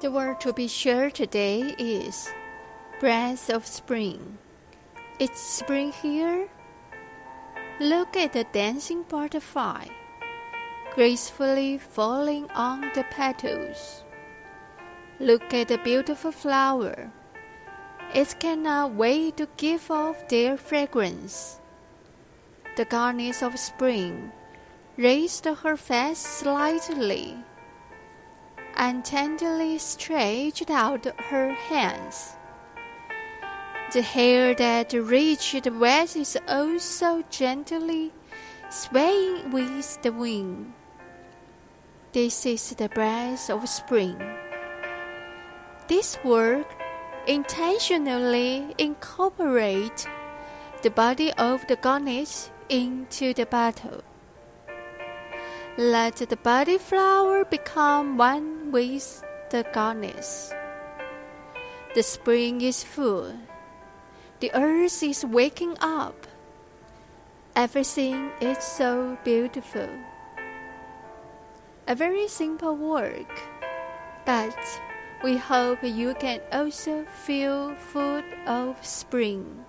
The word to be shared today is breath of spring. It's spring here. Look at the dancing butterfly, gracefully falling on the petals. Look at the beautiful flower. It cannot wait to give off their fragrance. The goddess of spring raised her face slightly and tenderly stretched out her hands. The hair that reached west is also gently swaying with the wind. This is the breath of spring. This work intentionally incorporates the body of the goddess into the battle. Let the body flower become one with the goddess. The spring is full. The earth is waking up. Everything is so beautiful. A very simple work, but we hope you can also feel full of spring.